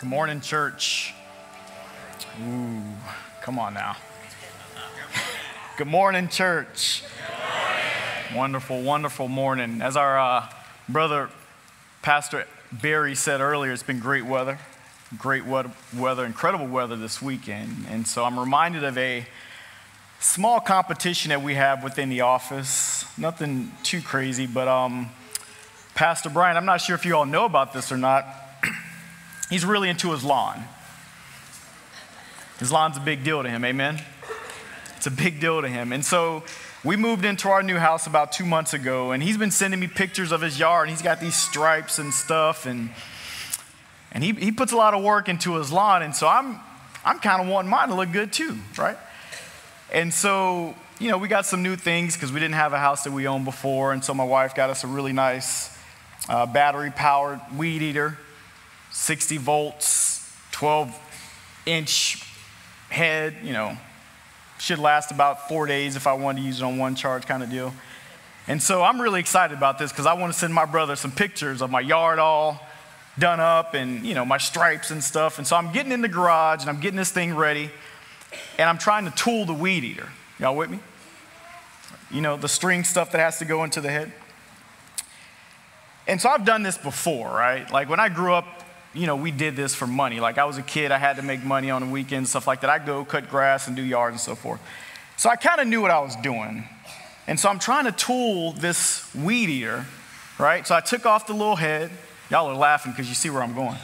Good morning, church. Ooh, come on now. Good morning, church. Wonderful, wonderful morning. As our uh, brother, Pastor Barry, said earlier, it's been great weather. Great weather, incredible weather this weekend. And so I'm reminded of a small competition that we have within the office. Nothing too crazy, but um, Pastor Brian, I'm not sure if you all know about this or not. He's really into his lawn. His lawn's a big deal to him, amen? It's a big deal to him. And so we moved into our new house about two months ago, and he's been sending me pictures of his yard, and he's got these stripes and stuff, and, and he, he puts a lot of work into his lawn, and so I'm, I'm kind of wanting mine to look good too, right? And so, you know, we got some new things because we didn't have a house that we owned before, and so my wife got us a really nice uh, battery powered weed eater 60 volts, 12 inch head, you know, should last about four days if I wanted to use it on one charge kind of deal. And so I'm really excited about this because I want to send my brother some pictures of my yard all done up and, you know, my stripes and stuff. And so I'm getting in the garage and I'm getting this thing ready and I'm trying to tool the weed eater. Y'all with me? You know, the string stuff that has to go into the head. And so I've done this before, right? Like when I grew up, you know, we did this for money. Like I was a kid, I had to make money on the weekends, stuff like that. I go cut grass and do yards and so forth. So I kind of knew what I was doing. And so I'm trying to tool this weed eater, right? So I took off the little head. Y'all are laughing because you see where I'm going.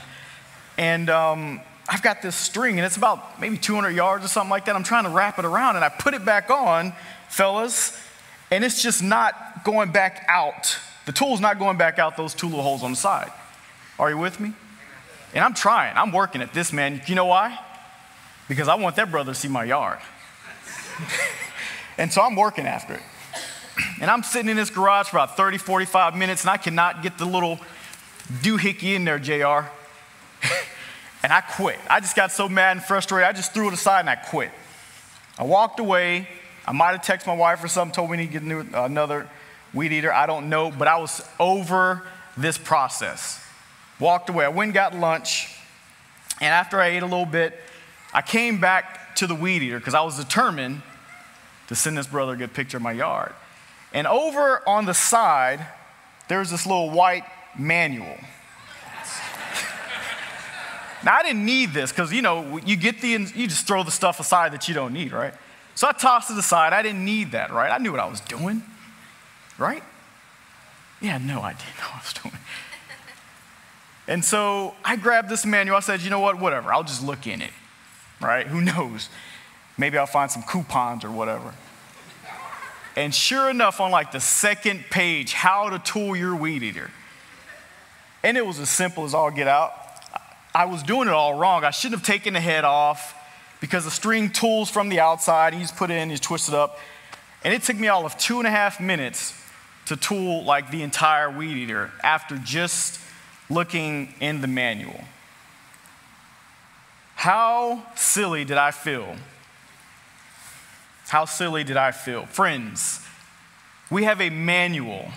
And um, I've got this string, and it's about maybe 200 yards or something like that. I'm trying to wrap it around, and I put it back on, fellas, and it's just not going back out. The tool's not going back out those two little holes on the side. Are you with me? And I'm trying. I'm working at this, man. You know why? Because I want that brother to see my yard. and so I'm working after it. And I'm sitting in this garage for about 30, 45 minutes, and I cannot get the little doohickey in there, JR. and I quit. I just got so mad and frustrated, I just threw it aside and I quit. I walked away. I might have texted my wife or something, told me we need to get another weed eater. I don't know, but I was over this process walked away. I went and got lunch. And after I ate a little bit, I came back to the weed eater because I was determined to send this brother a good picture of my yard. And over on the side, there's this little white manual. now, I didn't need this because, you know, you get the, you just throw the stuff aside that you don't need, right? So I tossed it aside. I didn't need that, right? I knew what I was doing, right? Yeah, no, I didn't know what I was doing. And so I grabbed this manual. I said, you know what, whatever, I'll just look in it, right? Who knows? Maybe I'll find some coupons or whatever. And sure enough, on like the second page, how to tool your weed eater. And it was as simple as all get out. I was doing it all wrong. I shouldn't have taken the head off because the string tools from the outside. You just put it in, you twist it up. And it took me all of two and a half minutes to tool like the entire weed eater after just looking in the manual. How silly did I feel? How silly did I feel? Friends, we have a manual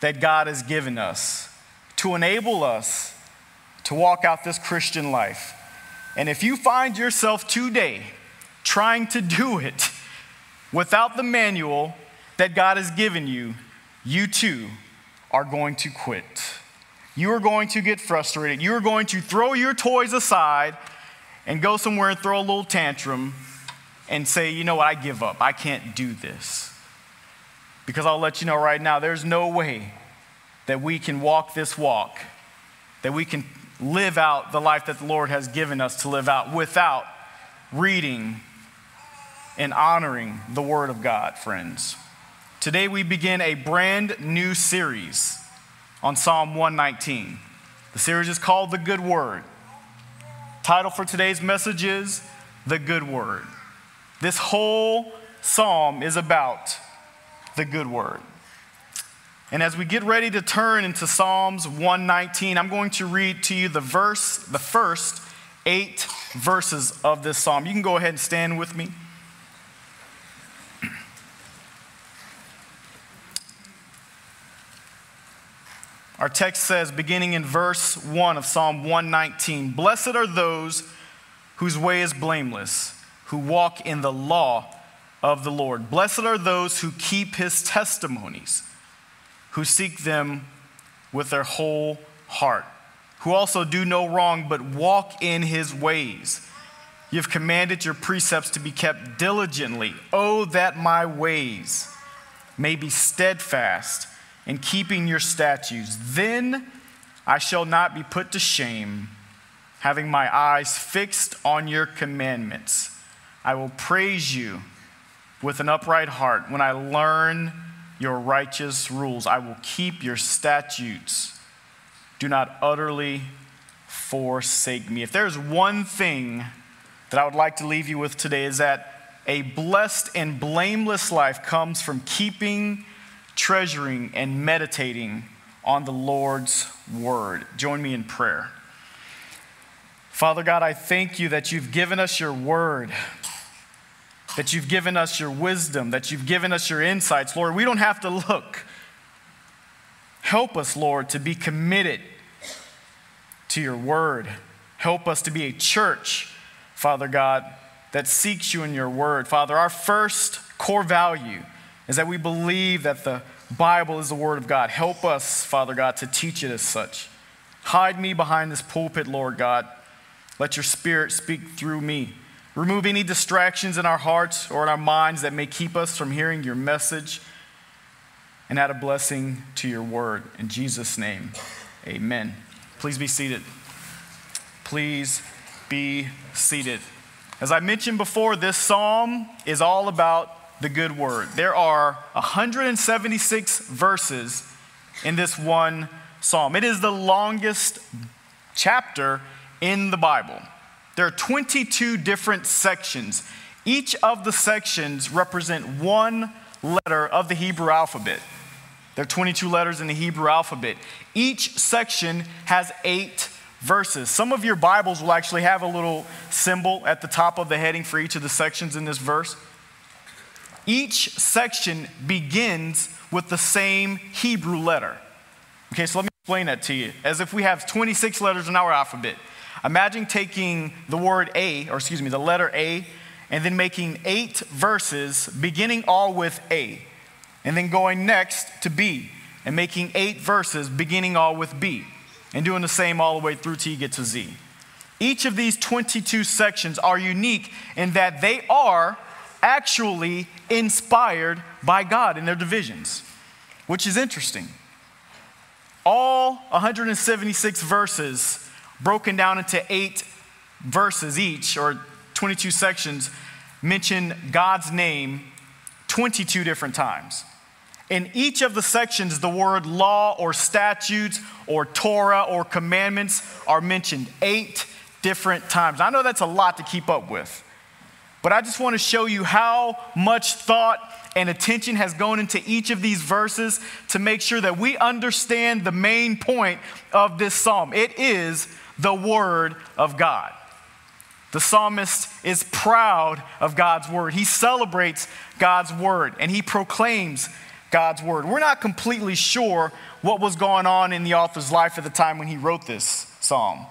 that God has given us to enable us to walk out this Christian life. And if you find yourself today trying to do it without the manual that God has given you, you too are going to quit you are going to get frustrated. You are going to throw your toys aside and go somewhere and throw a little tantrum and say, you know what, I give up. I can't do this. Because I'll let you know right now, there's no way that we can walk this walk, that we can live out the life that the Lord has given us to live out without reading and honoring the Word of God, friends. Today we begin a brand new series on Psalm 119. The series is called The Good Word. Title for today's message is The Good Word. This whole psalm is about the good word. And as we get ready to turn into Psalms 119, I'm going to read to you the verse, the first eight verses of this psalm. You can go ahead and stand with me. Our text says, beginning in verse 1 of Psalm 119 Blessed are those whose way is blameless, who walk in the law of the Lord. Blessed are those who keep his testimonies, who seek them with their whole heart, who also do no wrong, but walk in his ways. You have commanded your precepts to be kept diligently. Oh, that my ways may be steadfast in keeping your statutes. Then I shall not be put to shame, having my eyes fixed on your commandments. I will praise you with an upright heart when I learn your righteous rules. I will keep your statutes. Do not utterly forsake me. If there's one thing that I would like to leave you with today, is that a blessed and blameless life comes from keeping, treasuring, and meditating on the Lord's word. Join me in prayer. Father God, I thank you that you've given us your word that you've given us your wisdom, that you've given us your insights. Lord, we don't have to look. Help us, Lord, to be committed to your word. Help us to be a church, Father God, that seeks you in your word. Father, our first core value is that we believe that the Bible is the word of God. Help us, Father God, to teach it as such. Hide me behind this pulpit, Lord God. Let your spirit speak through me. Remove any distractions in our hearts or in our minds that may keep us from hearing your message. And add a blessing to your word. In Jesus' name, amen. Please be seated. Please be seated. As I mentioned before, this psalm is all about the good word. There are 176 verses in this one psalm. It is the longest chapter in the Bible. There are 22 different sections. Each of the sections represent one letter of the Hebrew alphabet. There are 22 letters in the Hebrew alphabet. Each section has eight verses. Some of your Bibles will actually have a little symbol at the top of the heading for each of the sections in this verse. Each section begins with the same Hebrew letter. Okay, so let me explain that to you. As if we have 26 letters in our alphabet. Imagine taking the word A, or excuse me, the letter A, and then making eight verses beginning all with A, and then going next to B, and making eight verses beginning all with B, and doing the same all the way through till you get to Z. Each of these 22 sections are unique in that they are actually inspired by God in their divisions, which is interesting. All 176 verses broken down into eight verses each, or 22 sections, mention God's name 22 different times. In each of the sections, the word law or statutes or Torah or commandments are mentioned eight different times. I know that's a lot to keep up with, but I just want to show you how much thought and attention has gone into each of these verses to make sure that we understand the main point of this psalm. It is the Word of God. The psalmist is proud of God's Word. He celebrates God's Word and he proclaims God's Word. We're not completely sure what was going on in the author's life at the time when he wrote this psalm.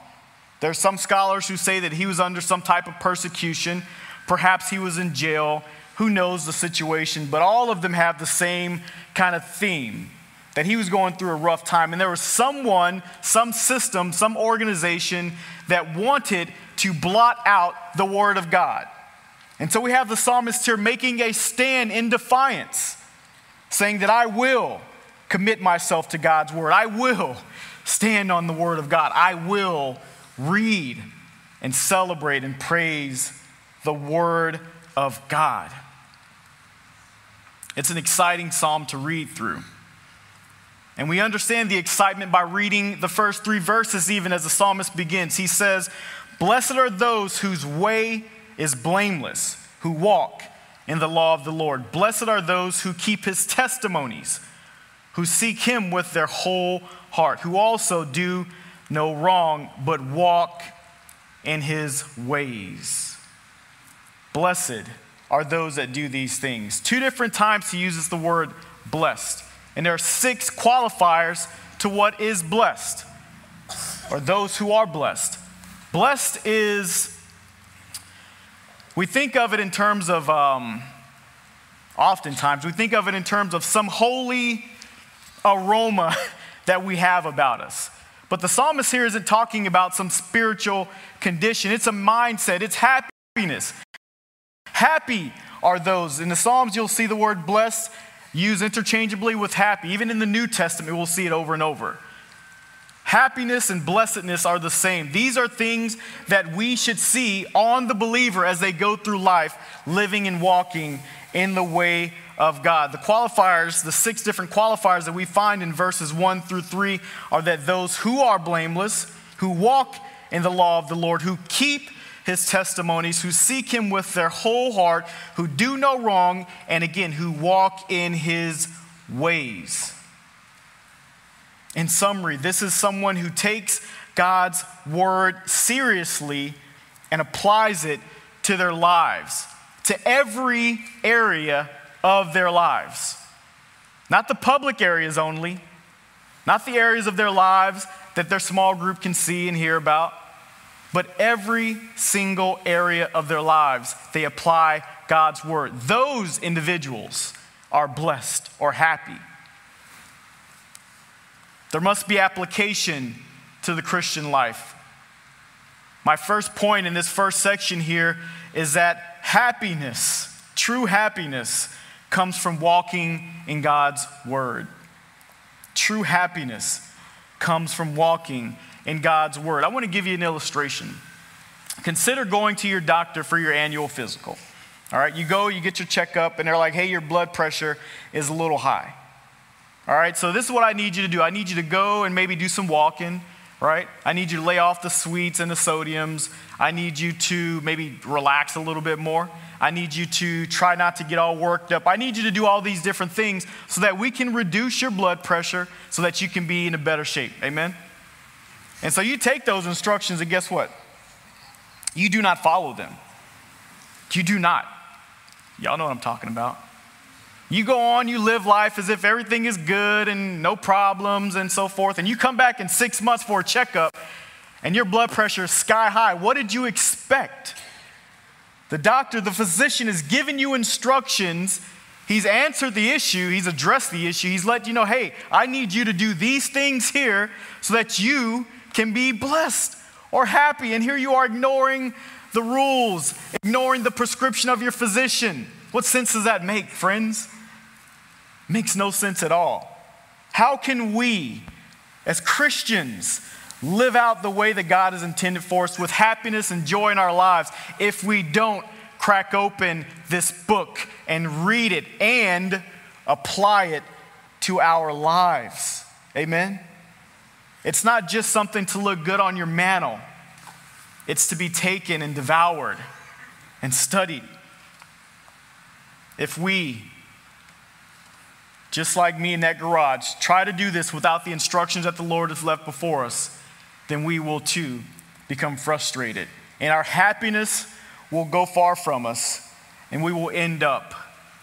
There's some scholars who say that he was under some type of persecution. Perhaps he was in jail. Who knows the situation? But all of them have the same kind of theme that he was going through a rough time. And there was someone, some system, some organization that wanted to blot out the word of God. And so we have the psalmist here making a stand in defiance, saying that I will commit myself to God's word. I will stand on the word of God. I will read and celebrate and praise the word of God. It's an exciting psalm to read through. And we understand the excitement by reading the first three verses, even as the psalmist begins. He says, Blessed are those whose way is blameless, who walk in the law of the Lord. Blessed are those who keep his testimonies, who seek him with their whole heart, who also do no wrong, but walk in his ways. Blessed are those that do these things. Two different times he uses the word blessed. And there are six qualifiers to what is blessed, or those who are blessed. Blessed is, we think of it in terms of, um, oftentimes, we think of it in terms of some holy aroma that we have about us. But the psalmist here isn't talking about some spiritual condition, it's a mindset, it's happiness. Happy are those. In the Psalms, you'll see the word blessed used interchangeably with happy. Even in the New Testament, we'll see it over and over. Happiness and blessedness are the same. These are things that we should see on the believer as they go through life, living and walking in the way of God. The qualifiers, the six different qualifiers that we find in verses 1 through 3 are that those who are blameless, who walk in the law of the Lord, who keep his testimonies, who seek him with their whole heart, who do no wrong, and again, who walk in his ways. In summary, this is someone who takes God's word seriously and applies it to their lives, to every area of their lives. Not the public areas only, not the areas of their lives that their small group can see and hear about, but every single area of their lives, they apply God's word. Those individuals are blessed or happy. There must be application to the Christian life. My first point in this first section here is that happiness, true happiness, comes from walking in God's word. True happiness comes from walking in God's Word. I want to give you an illustration. Consider going to your doctor for your annual physical. All right, you go, you get your checkup, and they're like, hey, your blood pressure is a little high. All right, so this is what I need you to do. I need you to go and maybe do some walking, right? I need you to lay off the sweets and the sodiums. I need you to maybe relax a little bit more. I need you to try not to get all worked up. I need you to do all these different things so that we can reduce your blood pressure so that you can be in a better shape. Amen? And so you take those instructions, and guess what? You do not follow them. You do not. Y'all know what I'm talking about. You go on, you live life as if everything is good and no problems and so forth, and you come back in six months for a checkup and your blood pressure is sky high. What did you expect? The doctor, the physician, is giving you instructions. He's answered the issue, he's addressed the issue, he's let you know, hey, I need you to do these things here so that you can be blessed or happy. And here you are ignoring the rules, ignoring the prescription of your physician. What sense does that make, friends? Makes no sense at all. How can we, as Christians, live out the way that God has intended for us with happiness and joy in our lives if we don't crack open this book and read it and apply it to our lives? Amen? It's not just something to look good on your mantle, it's to be taken and devoured and studied. If we, just like me in that garage, try to do this without the instructions that the Lord has left before us, then we will too become frustrated. And our happiness will go far from us, and we will end up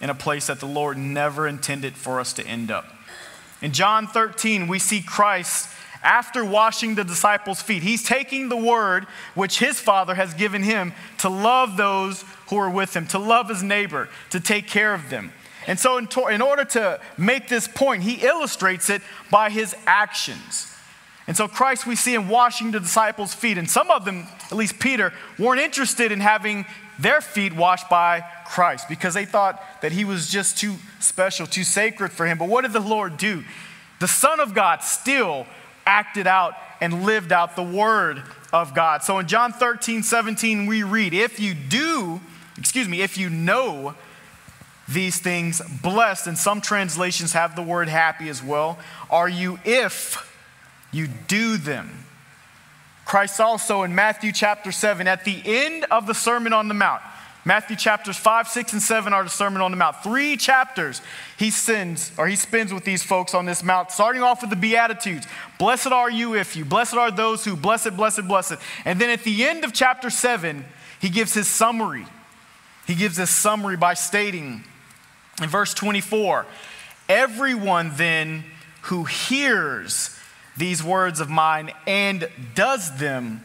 in a place that the Lord never intended for us to end up. In John 13, we see Christ after washing the disciples' feet. He's taking the word which his Father has given him to love those who are with him, to love his neighbor, to take care of them. And so, in, to, in order to make this point, he illustrates it by his actions. And so, Christ, we see him washing the disciples' feet. And some of them, at least Peter, weren't interested in having their feet washed by Christ because they thought that he was just too special, too sacred for him. But what did the Lord do? The Son of God still acted out and lived out the word of God. So in John 13, 17, we read, If you do, excuse me, if you know these things, blessed, and some translations have the word happy as well, are you if you do them? Christ also in Matthew chapter 7, at the end of the Sermon on the Mount, Matthew chapters 5, 6, and 7 are the Sermon on the Mount. Three chapters he sends or he spends with these folks on this mount, starting off with the Beatitudes. Blessed are you if you, blessed are those who, blessed, blessed, blessed. And then at the end of chapter 7, he gives his summary. He gives his summary by stating in verse 24 Everyone then who hears these words of mine and does them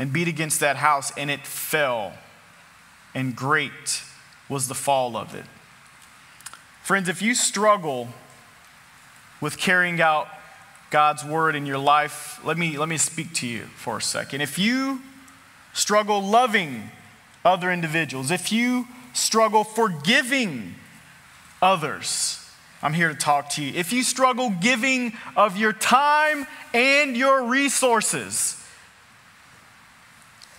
and beat against that house, and it fell. And great was the fall of it. Friends, if you struggle with carrying out God's word in your life, let me, let me speak to you for a second. If you struggle loving other individuals, if you struggle forgiving others, I'm here to talk to you. If you struggle giving of your time and your resources,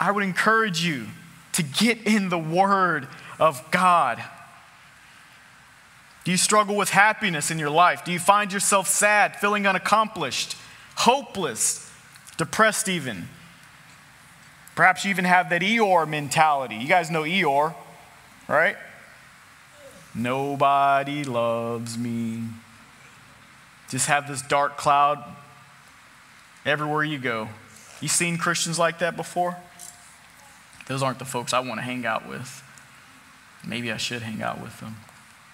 I would encourage you to get in the Word of God. Do you struggle with happiness in your life? Do you find yourself sad, feeling unaccomplished, hopeless, depressed, even? Perhaps you even have that Eeyore mentality. You guys know Eeyore, right? Nobody loves me. Just have this dark cloud everywhere you go. You seen Christians like that before? Those aren't the folks I want to hang out with. Maybe I should hang out with them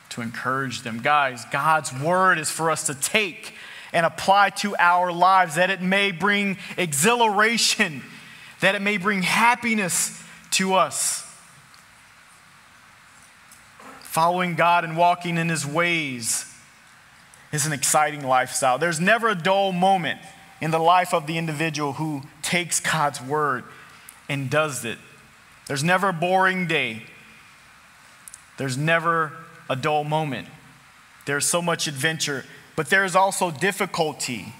to encourage them. Guys, God's word is for us to take and apply to our lives that it may bring exhilaration, that it may bring happiness to us. Following God and walking in His ways is an exciting lifestyle. There's never a dull moment in the life of the individual who takes God's word and does it. There's never a boring day. There's never a dull moment. There's so much adventure, but there is also difficulty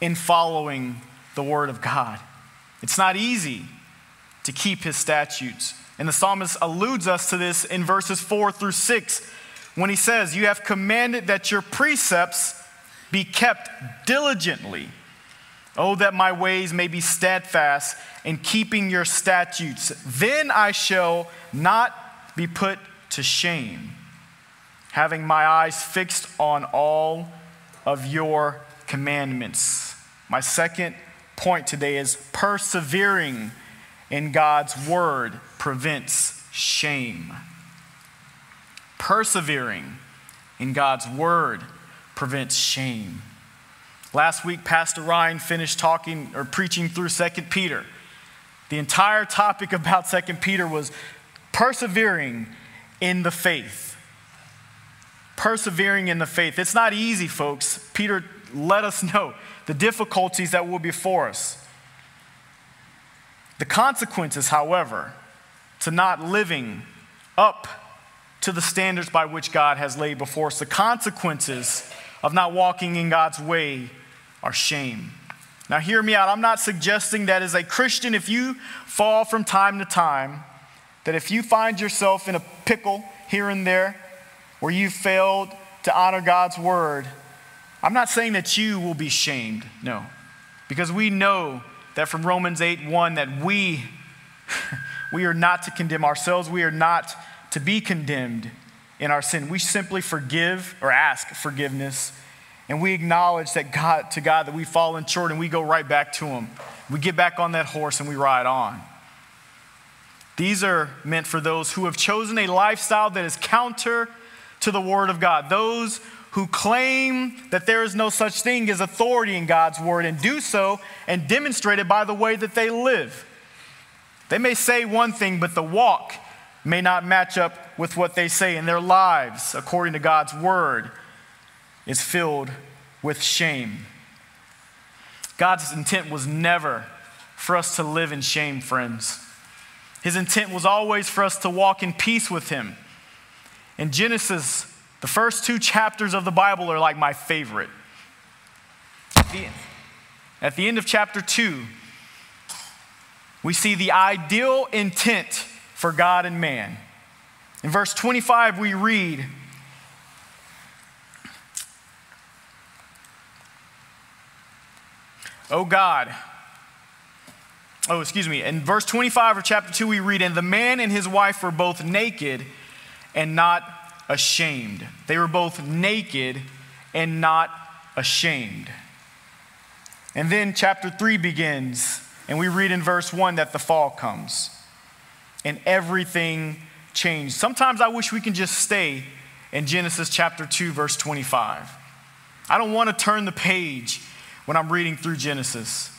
in following the word of God. It's not easy to keep his statutes. And the psalmist alludes us to this in verses 4 through 6 when he says, You have commanded that your precepts be kept diligently. Oh, that my ways may be steadfast in keeping your statutes. Then I shall not be put to shame, having my eyes fixed on all of your commandments. My second point today is persevering in God's word prevents shame. Persevering in God's word prevents shame. Last week, Pastor Ryan finished talking or preaching through 2 Peter. The entire topic about 2 Peter was persevering in the faith. Persevering in the faith. It's not easy, folks. Peter let us know the difficulties that will be before us. The consequences, however, to not living up to the standards by which God has laid before us, the consequences of not walking in God's way are shame. Now, hear me out. I'm not suggesting that as a Christian, if you fall from time to time, that if you find yourself in a pickle here and there where you failed to honor God's word, I'm not saying that you will be shamed. No. Because we know that from Romans 8 1 that we, we are not to condemn ourselves, we are not to be condemned in our sin. We simply forgive or ask forgiveness, and we acknowledge that God to God that we've fallen short, and we go right back to Him. We get back on that horse and we ride on. These are meant for those who have chosen a lifestyle that is counter to the Word of God. Those who claim that there is no such thing as authority in God's word and do so and demonstrate it by the way that they live. They may say one thing, but the walk may not match up with what they say, in their lives, according to God's word, is filled with shame. God's intent was never for us to live in shame, friends. His intent was always for us to walk in peace with Him. In Genesis the first two chapters of the Bible are like my favorite. At the, at the end of chapter 2, we see the ideal intent for God and man. In verse 25, we read, O God, oh, excuse me, in verse 25 of chapter 2, we read, And the man and his wife were both naked and not ashamed. They were both naked and not ashamed. And then chapter 3 begins, and we read in verse 1 that the fall comes and everything changed. Sometimes I wish we can just stay in Genesis chapter 2, verse 25. I don't want to turn the page when I'm reading through Genesis.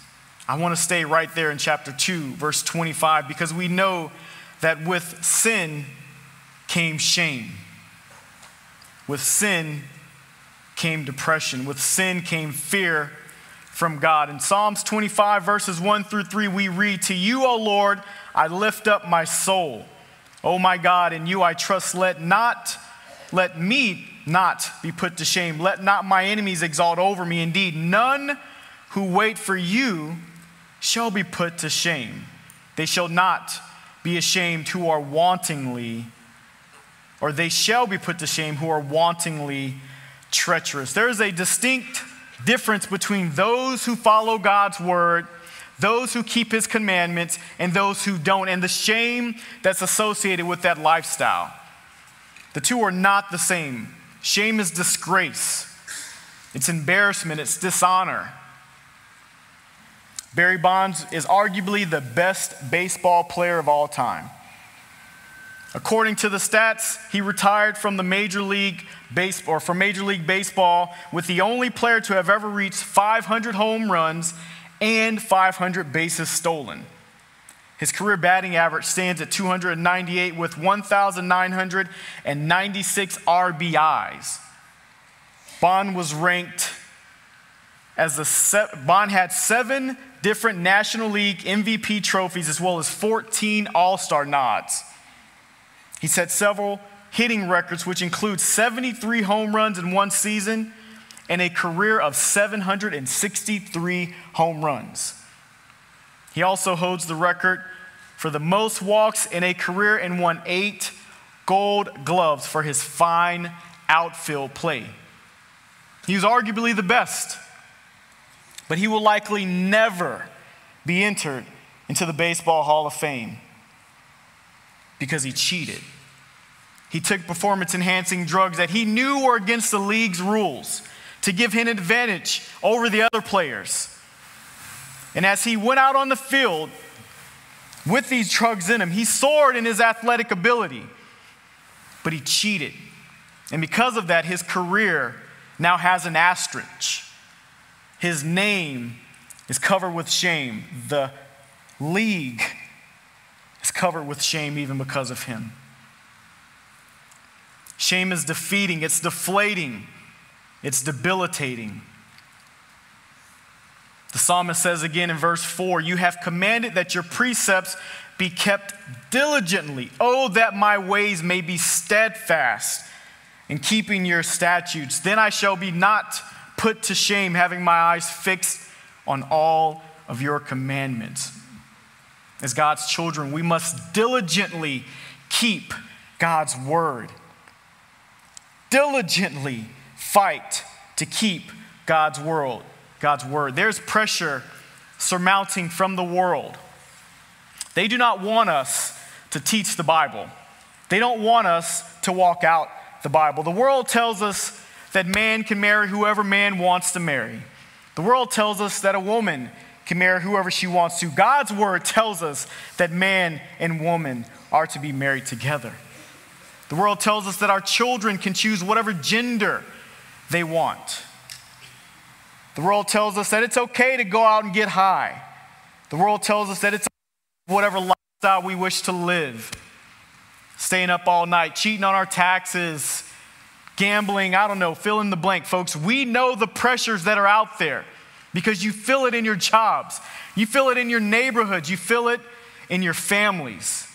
I want to stay right there in chapter 2, verse 25, because we know that with sin came shame. With sin came depression. With sin came fear from God. In Psalms 25, verses 1 through 3, we read, To you, O Lord, I lift up my soul. O my God, in you I trust. Let not, let me not be put to shame. Let not my enemies exalt over me. Indeed, none who wait for you shall be put to shame. They shall not be ashamed who are wantingly, or they shall be put to shame who are wantingly treacherous. There is a distinct difference between those who follow God's word, those who keep his commandments, and those who don't, and the shame that's associated with that lifestyle. The two are not the same. Shame is disgrace, it's embarrassment, it's dishonor. Barry Bonds is arguably the best baseball player of all time. According to the stats, he retired from the Major League base or from Major League Baseball with the only player to have ever reached 500 home runs and 500 bases stolen. His career batting average stands at 298 with 1,996 RBIs. Bond was ranked as the se- Bond had seven different National League MVP trophies as well as 14 All Star nods. He set several hitting records, which include 73 home runs in one season and a career of 763 home runs. He also holds the record for the most walks in a career and won eight gold gloves for his fine outfield play. He was arguably the best but he will likely never be entered into the Baseball Hall of Fame because he cheated. He took performance enhancing drugs that he knew were against the league's rules to give him an advantage over the other players. And as he went out on the field with these drugs in him, he soared in his athletic ability, but he cheated. And because of that, his career now has an asterisk. His name is covered with shame. The league is covered with shame even because of him. Shame is defeating, it's deflating, it's debilitating. The psalmist says again in verse 4 You have commanded that your precepts be kept diligently. Oh, that my ways may be steadfast in keeping your statutes. Then I shall be not put to shame, having my eyes fixed on all of your commandments. As God's children, we must diligently keep God's word. Diligently fight to keep God's world, God's word. There's pressure surmounting from the world. They do not want us to teach the Bible. They don't want us to walk out the Bible. The world tells us that man can marry whoever man wants to marry. The world tells us that a woman can marry whoever she wants to. God's word tells us that man and woman are to be married together. The world tells us that our children can choose whatever gender they want. The world tells us that it's okay to go out and get high. The world tells us that it's whatever lifestyle we wish to live. Staying up all night, cheating on our taxes, gambling, I don't know, fill in the blank, folks. We know the pressures that are out there because you feel it in your jobs, you feel it in your neighborhoods, you feel it in your families.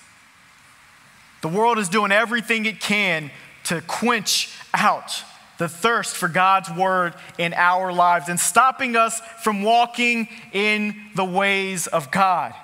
The world is doing everything it can to quench out the thirst for God's word in our lives and stopping us from walking in the ways of God.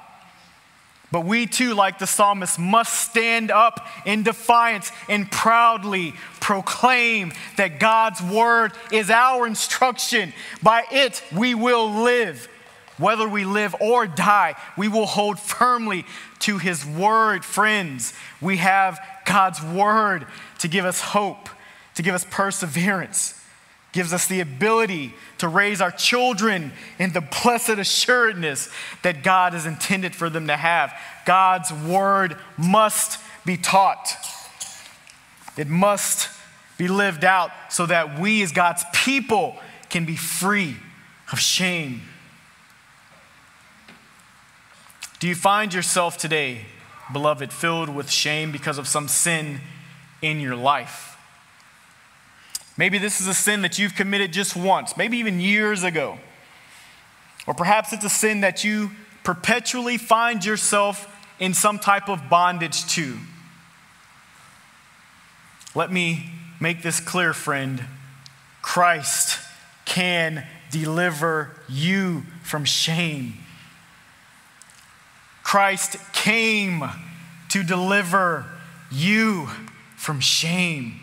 But we too, like the psalmist, must stand up in defiance and proudly proclaim that God's word is our instruction. By it, we will live. Whether we live or die, we will hold firmly to His word, friends. We have God's word to give us hope, to give us perseverance, gives us the ability to raise our children in the blessed assuredness that God has intended for them to have. God's word must be taught, it must be lived out so that we, as God's people, can be free of shame. Do you find yourself today, beloved, filled with shame because of some sin in your life? Maybe this is a sin that you've committed just once, maybe even years ago. Or perhaps it's a sin that you perpetually find yourself in some type of bondage to. Let me make this clear, friend. Christ can deliver you from shame. Christ came to deliver you from shame.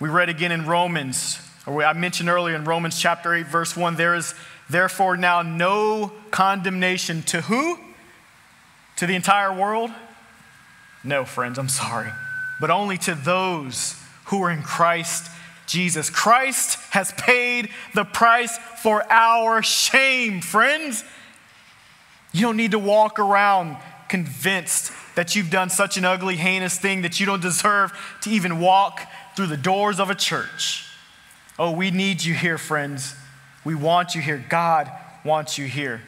We read again in Romans, or I mentioned earlier in Romans chapter 8, verse 1 there is therefore now no condemnation to who? To the entire world? No, friends, I'm sorry. But only to those who are in Christ Jesus. Christ has paid the price for our shame, friends. You don't need to walk around convinced that you've done such an ugly, heinous thing that you don't deserve to even walk through the doors of a church. Oh, we need you here, friends. We want you here. God wants you here.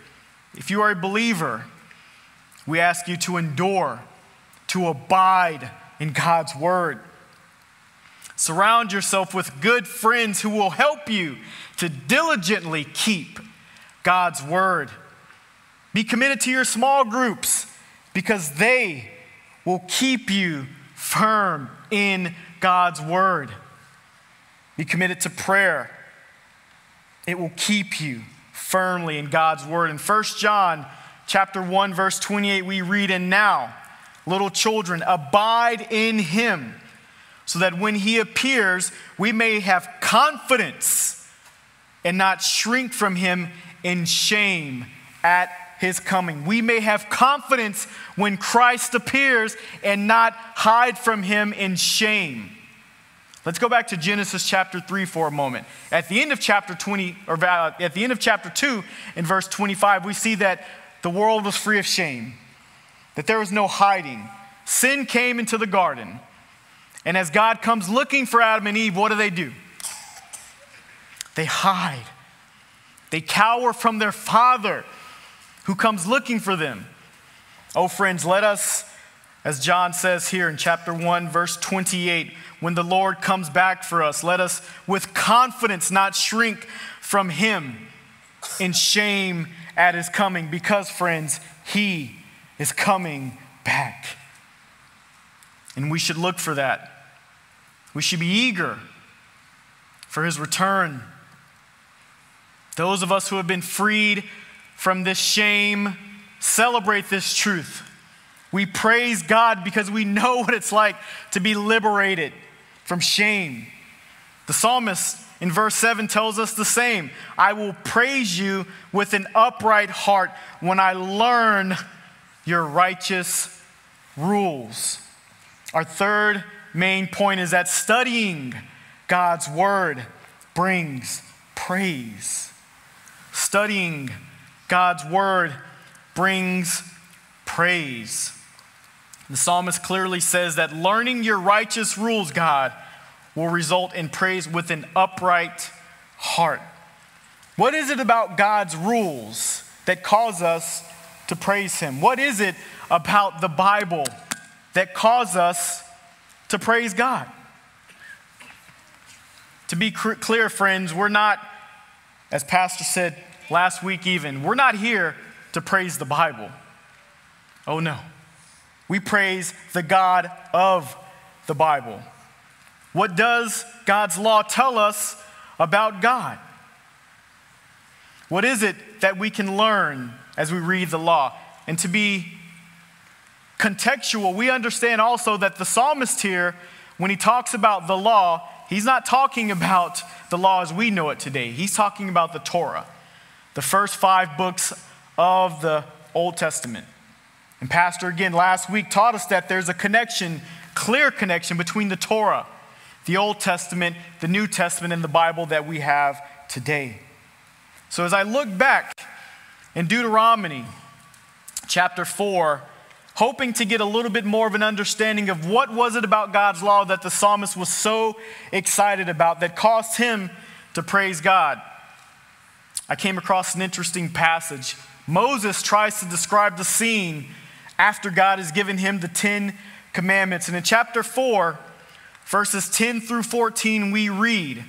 If you are a believer, we ask you to endure, to abide in God's word. Surround yourself with good friends who will help you to diligently keep God's word. Be committed to your small groups because they will keep you firm in God's word. Be committed to prayer. It will keep you firmly in God's word. In 1 John chapter 1 verse 28 we read and now little children abide in him so that when he appears we may have confidence and not shrink from him in shame at his coming. We may have confidence when Christ appears and not hide from him in shame. Let's go back to Genesis chapter 3 for a moment. At the end of chapter 20 or uh, at the end of chapter 2 in verse 25 we see that the world was free of shame. That there was no hiding. Sin came into the garden. And as God comes looking for Adam and Eve, what do they do? They hide. They cower from their father who comes looking for them. Oh, friends, let us, as John says here in chapter 1, verse 28, when the Lord comes back for us, let us with confidence not shrink from him in shame at his coming, because, friends, he is coming back. And we should look for that. We should be eager for his return. Those of us who have been freed from this shame, celebrate this truth. We praise God because we know what it's like to be liberated from shame. The psalmist in verse 7 tells us the same I will praise you with an upright heart when I learn your righteous rules. Our third main point is that studying God's word brings praise. Studying God's word brings praise. The psalmist clearly says that learning your righteous rules, God, will result in praise with an upright heart. What is it about God's rules that cause us to praise Him? What is it about the Bible that cause us to praise God? To be clear, friends, we're not, as Pastor said, last week even, we're not here to praise the Bible. Oh no. We praise the God of the Bible. What does God's law tell us about God? What is it that we can learn as we read the law? And to be contextual, we understand also that the psalmist here, when he talks about the law, he's not talking about the law as we know it today. He's talking about the Torah. the first five books of the Old Testament. And Pastor, again, last week taught us that there's a connection, clear connection between the Torah, the Old Testament, the New Testament, and the Bible that we have today. So as I look back in Deuteronomy chapter 4, hoping to get a little bit more of an understanding of what was it about God's law that the psalmist was so excited about that caused him to praise God. I came across an interesting passage. Moses tries to describe the scene after God has given him the 10 commandments. And in chapter 4, verses 10 through 14, we read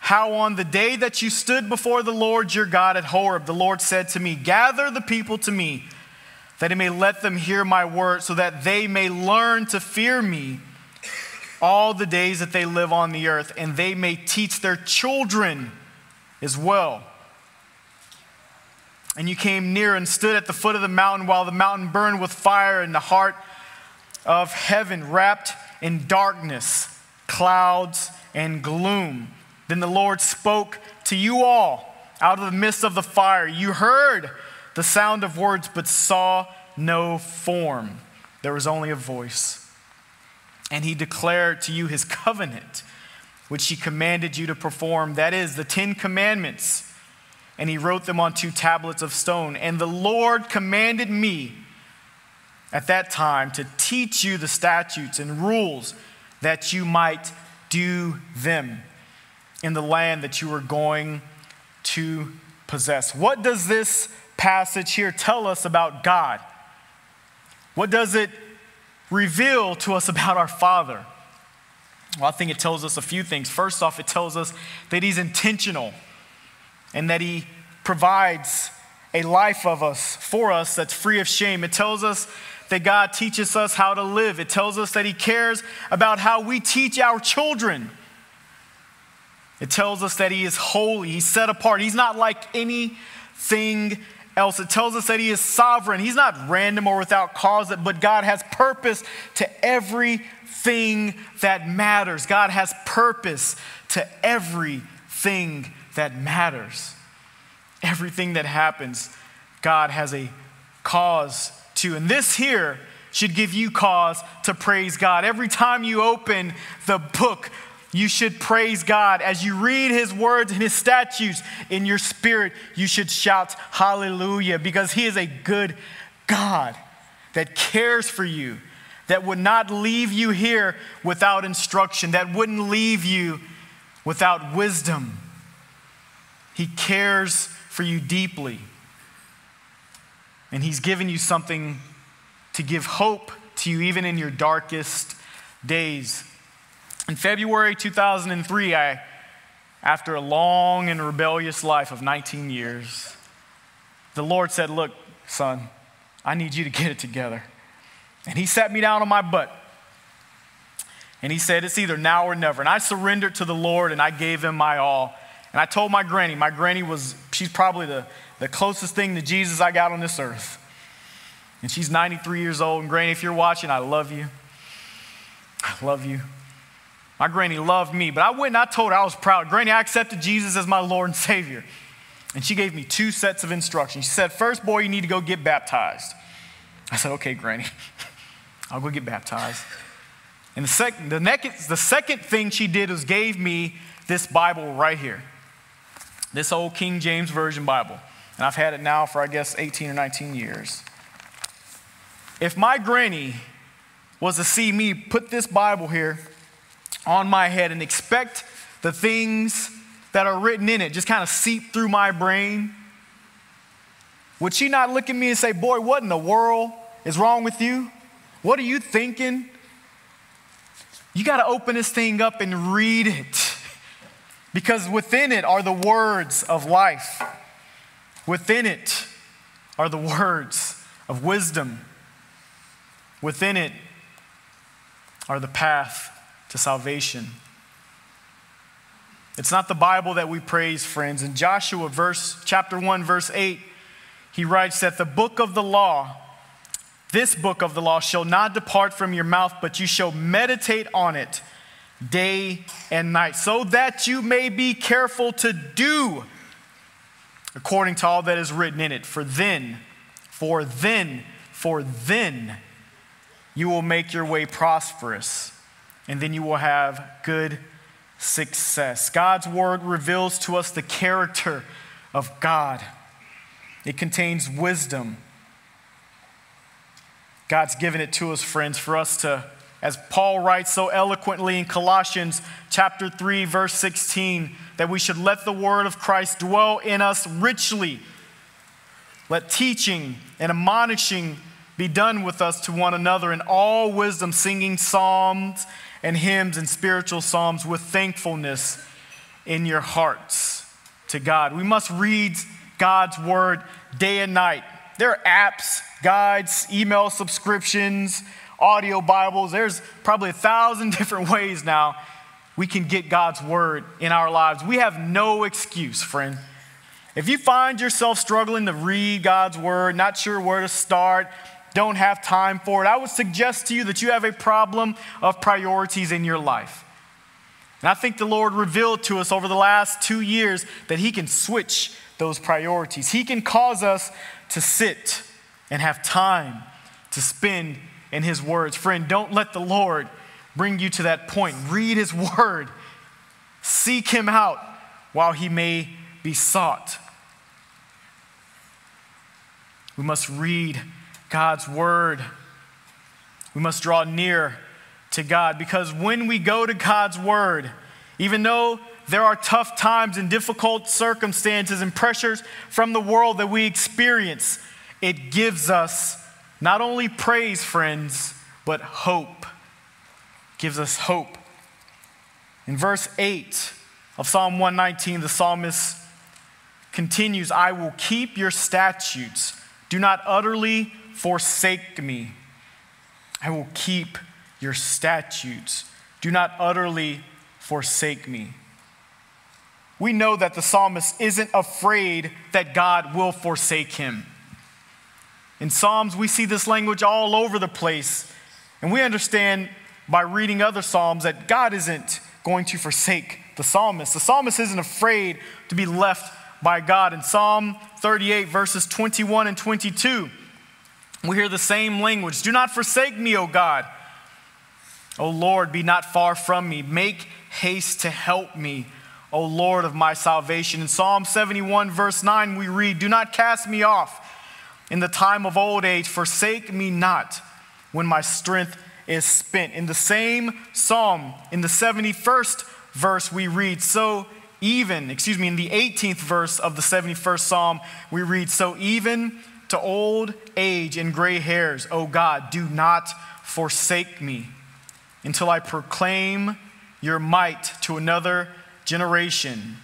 how on the day that you stood before the Lord your God at Horeb, the Lord said to me, Gather the people to me, that he may let them hear my word, so that they may learn to fear me all the days that they live on the earth, and they may teach their children as well. And you came near and stood at the foot of the mountain while the mountain burned with fire in the heart of heaven, wrapped in darkness, clouds, and gloom. Then the Lord spoke to you all out of the midst of the fire. You heard the sound of words, but saw no form. There was only a voice. And he declared to you his covenant, which he commanded you to perform. That is, the Ten Commandments and he wrote them on two tablets of stone. And the Lord commanded me at that time to teach you the statutes and rules that you might do them in the land that you were going to possess. What does this passage here tell us about God? What does it reveal to us about our Father? Well, I think it tells us a few things. First off, it tells us that He's intentional and that He provides a life of us for us that's free of shame. It tells us that God teaches us how to live. It tells us that He cares about how we teach our children. It tells us that He is holy, He's set apart, He's not like anything else. It tells us that He is sovereign, He's not random or without cause, but God has purpose to everything that matters. God has purpose to everything that matters. Everything that happens, God has a cause to. And this here should give you cause to praise God. Every time you open the book, you should praise God. As you read his words and his statutes in your spirit, you should shout hallelujah because he is a good God that cares for you, that would not leave you here without instruction, that wouldn't leave you without wisdom. He cares for you deeply. And He's given you something to give hope to you even in your darkest days. In February 2003, I, after a long and rebellious life of 19 years, the Lord said, Look, son, I need you to get it together. And He sat me down on my butt. And He said, It's either now or never. And I surrendered to the Lord and I gave Him my all. And I told my granny, my granny was, she's probably the, the closest thing to Jesus I got on this earth. And she's 93 years old. And granny, if you're watching, I love you. I love you. My granny loved me, but I went and I told her I was proud. Granny, I accepted Jesus as my Lord and Savior. And she gave me two sets of instructions. She said, First, boy, you need to go get baptized. I said, Okay, Granny, I'll go get baptized. And the, sec- the, the second thing she did was gave me this Bible right here this old King James Version Bible. And I've had it now for, I guess, 18 or 19 years. If my granny was to see me put this Bible here on my head and expect the things that are written in it just kind of seep through my brain, would she not look at me and say, Boy, what in the world is wrong with you? What are you thinking? You got to open this thing up and read it because within it are the words of life. Within it are the words of wisdom. Within it are the path to salvation. It's not the Bible that we praise, friends. In Joshua verse chapter 1 verse 8, he writes that the book of the law, this book of the law shall not depart from your mouth, but you shall meditate on it day and night, so that you may be careful to do according to all that is written in it. For then, for then, for then, you will make your way prosperous, and then you will have good success. God's word reveals to us the character of God, it contains wisdom. God's given it to us, friends, for us to, as Paul writes so eloquently in Colossians chapter 3, verse 16, that we should let the word of Christ dwell in us richly. Let teaching and admonishing be done with us to one another in all wisdom, singing psalms and hymns and spiritual psalms with thankfulness in your hearts to God. We must read God's word day and night. There are apps, guides, email subscriptions, audio Bibles. There's probably a thousand different ways now we can get God's word in our lives. We have no excuse, friend. If you find yourself struggling to read God's word, not sure where to start, don't have time for it, I would suggest to you that you have a problem of priorities in your life. And I think the Lord revealed to us over the last two years that He can switch those priorities. He can cause us to sit and have time to spend in His words. Friend, don't let the Lord bring you to that point. Read His word, seek Him out while He may be sought. We must read God's word. We must draw near to God because when we go to God's word, even though there are tough times and difficult circumstances and pressures from the world that we experience, it gives us not only praise, friends, but hope. gives us hope. In verse 8 of Psalm 119, the psalmist continues I will keep your statutes. Do not utterly forsake me. I will keep your statutes. Do not utterly forsake me. We know that the psalmist isn't afraid that God will forsake him. In Psalms, we see this language all over the place. And we understand by reading other Psalms that God isn't going to forsake the psalmist. The psalmist isn't afraid to be left by God. In Psalm 38, verses 21 and 22, we hear the same language Do not forsake me, O God. O Lord, be not far from me. Make haste to help me, O Lord of my salvation. In Psalm 71, verse 9, we read Do not cast me off in the time of old age, forsake me not when my strength is spent. In the same psalm, in the 71st verse, we read, So even, excuse me, in the 18th verse of the 71st psalm, we read, So even to old age and gray hairs, O God, do not forsake me until I proclaim your might to another generation,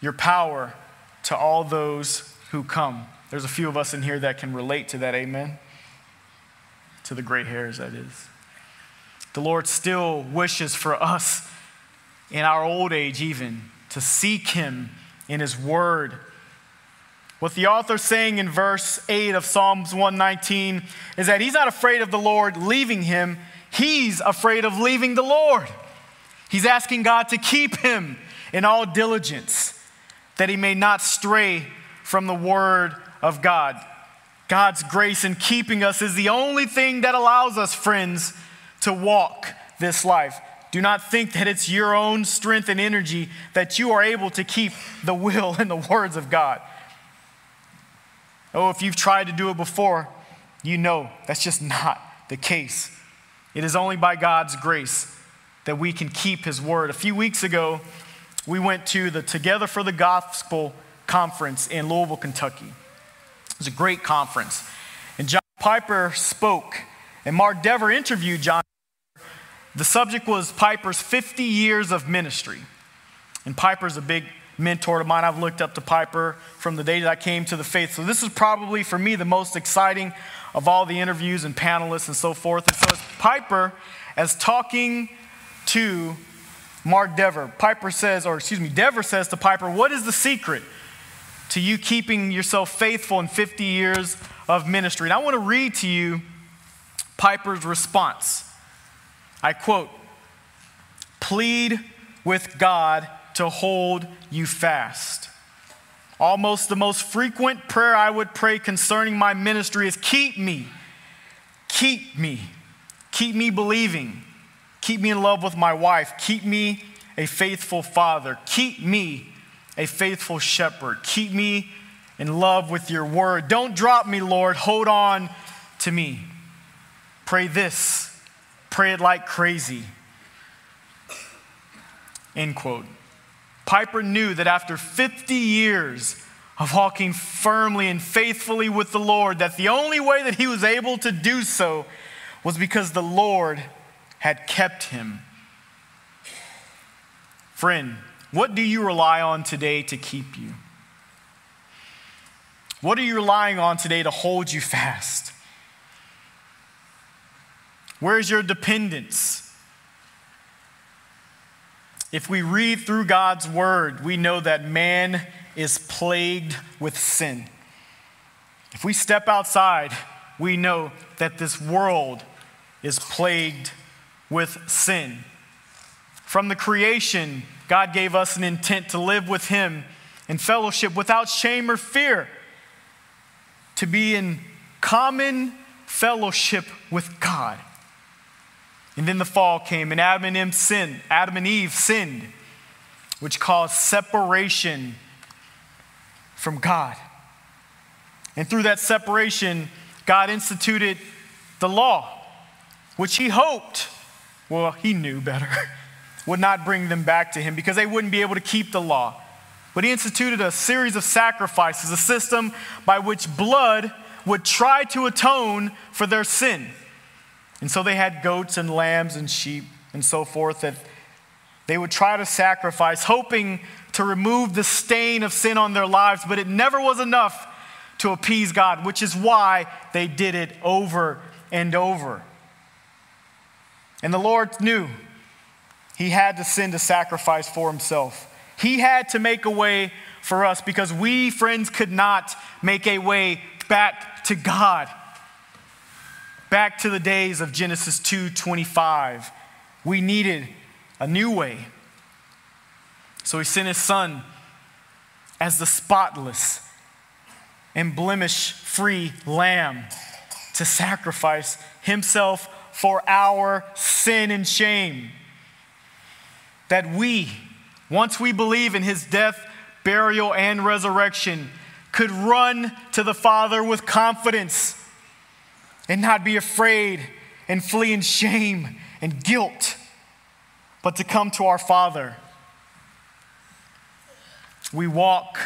your power to all those who come. There's a few of us in here that can relate to that, amen? To the gray hairs, that is. The Lord still wishes for us in our old age, even, to seek Him in His Word what the author's saying in verse 8 of Psalms 119 is that he's not afraid of the Lord leaving him, he's afraid of leaving the Lord. He's asking God to keep him in all diligence, that he may not stray from the word of God. God's grace in keeping us is the only thing that allows us, friends, to walk this life. Do not think that it's your own strength and energy that you are able to keep the will and the words of God. Oh, if you've tried to do it before, you know that's just not the case. It is only by God's grace that we can keep His word. A few weeks ago, we went to the Together for the Gospel conference in Louisville, Kentucky. Was a great conference. And John Piper spoke, and Mark Dever interviewed John. The subject was Piper's 50 years of ministry. And Piper's a big mentor of mine. I've looked up to Piper from the day that I came to the faith. So this is probably for me the most exciting of all the interviews and panelists and so forth. And so it's Piper as talking to Mark Dever. Piper says, or excuse me, Dever says to Piper, What is the secret to you keeping yourself faithful in 50 years of ministry? And I want to read to you Piper's response. I quote, Plead with God to hold you fast. Almost the most frequent prayer I would pray concerning my ministry is keep me, keep me, keep me believing, keep me in love with my wife, keep me a faithful father, keep me a faithful shepherd, keep me in love with your word. Don't drop me, Lord, hold on to me. Pray this, pray it like crazy. End quote. Piper knew that after 50 years of walking firmly and faithfully with the Lord, that the only way that he was able to do so was because the Lord had kept him. Friend, what do you rely on today to keep you? What are you relying on today to hold you fast? Where's your dependence? If we read through God's word, we know that man is plagued with sin. If we step outside, we know that this world is plagued with sin. From the creation, God gave us an intent to live with Him in fellowship without shame or fear, to be in common fellowship with God. And then the fall came, and Adam and Eve sinned. Adam and Eve sinned, which caused separation from God. And through that separation, God instituted the law, which he hoped, well, he knew better, would not bring them back to him because they wouldn't be able to keep the law. But he instituted a series of sacrifices, a system by which blood would try to atone for their sin. And so they had goats and lambs and sheep and so forth that they would try to sacrifice, hoping to remove the stain of sin on their lives, but it never was enough to appease God, which is why they did it over and over. And the Lord knew he had to send a sacrifice for himself. He had to make a way for us because we, friends, could not make a way back to God back to the days of Genesis 2:25. We needed a new way. So he sent his son as the spotless and blemish free lamb to sacrifice himself for our sin and shame. That we, once we believe in his death, burial, and resurrection, could run to the Father with confidence and not be afraid and flee in shame and guilt, but to come to our Father. We walk,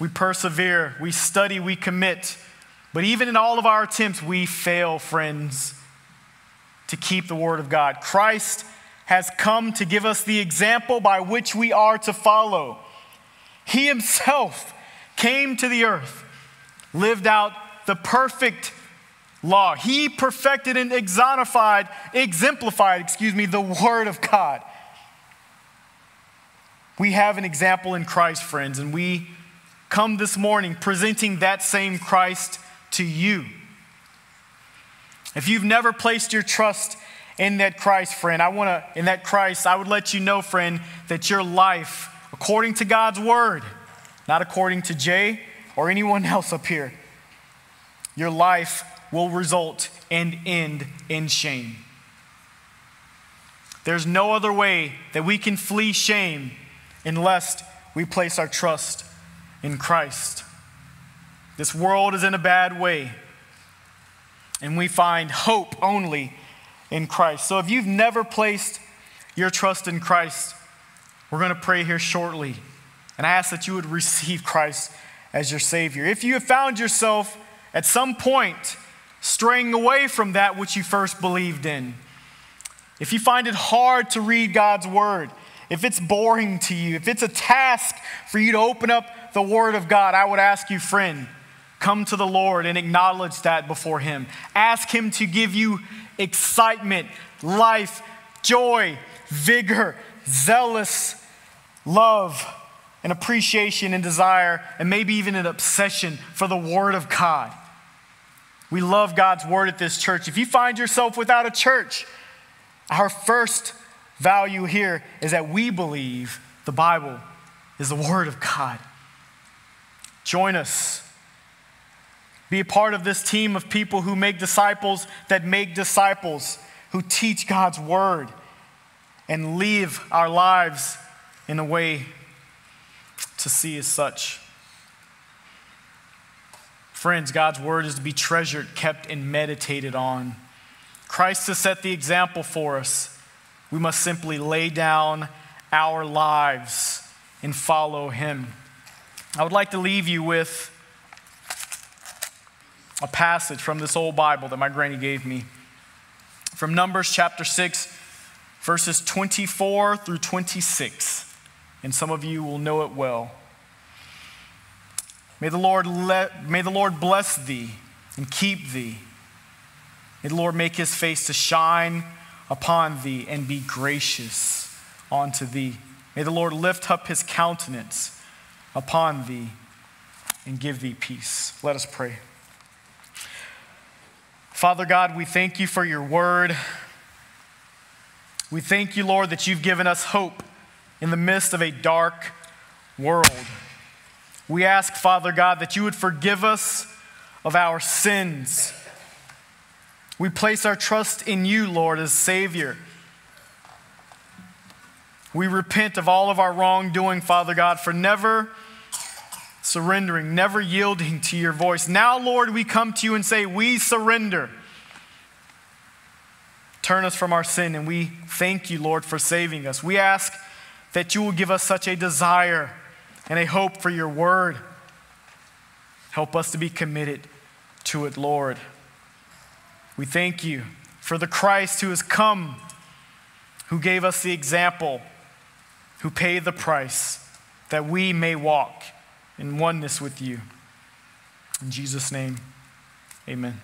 we persevere, we study, we commit, but even in all of our attempts, we fail, friends, to keep the Word of God. Christ has come to give us the example by which we are to follow. He Himself came to the earth, lived out the perfect law. He perfected and exemplified, exemplified, excuse me, the word of God. We have an example in Christ, friends, and we come this morning presenting that same Christ to you. If you've never placed your trust in that Christ, friend, I want to, in that Christ, I would let you know, friend, that your life, according to God's word, not according to Jay or anyone else up here, your life will result and end in shame. There's no other way that we can flee shame unless we place our trust in Christ. This world is in a bad way, and we find hope only in Christ. So if you've never placed your trust in Christ, we're going to pray here shortly. And I ask that you would receive Christ as your Savior. If you have found yourself at some point straying away from that which you first believed in. If you find it hard to read God's word, if it's boring to you, if it's a task for you to open up the word of God, I would ask you, friend, come to the Lord and acknowledge that before Him. Ask Him to give you excitement, life, joy, vigor, zealous love, and appreciation and desire, and maybe even an obsession for the Word of God. We love God's word at this church. If you find yourself without a church, our first value here is that we believe the Bible is the word of God. Join us. Be a part of this team of people who make disciples that make disciples, who teach God's word and live our lives in a way to see as such. Friends, God's word is to be treasured, kept, and meditated on. Christ has set the example for us. We must simply lay down our lives and follow him. I would like to leave you with a passage from this old Bible that my granny gave me. From Numbers chapter 6, verses 24 through 26. And some of you will know it well. May the Lord, may the Lord bless thee and keep thee. May the Lord make his face to shine upon thee and be gracious unto thee. May the Lord lift up his countenance upon thee and give thee peace. Let us pray. Father God, we thank you for your word. We thank you, Lord, that you've given us hope in the midst of a dark world. We ask, Father God, that you would forgive us of our sins. We place our trust in you, Lord, as Savior. We repent of all of our wrongdoing, Father God, for never surrendering, never yielding to your voice. Now, Lord, we come to you and say, We surrender. Turn us from our sin, and we thank you, Lord, for saving us. We ask that you will give us such a desire and a hope for your word. Help us to be committed to it, Lord. We thank you for the Christ who has come, who gave us the example, who paid the price that we may walk in oneness with you. In Jesus' name, amen.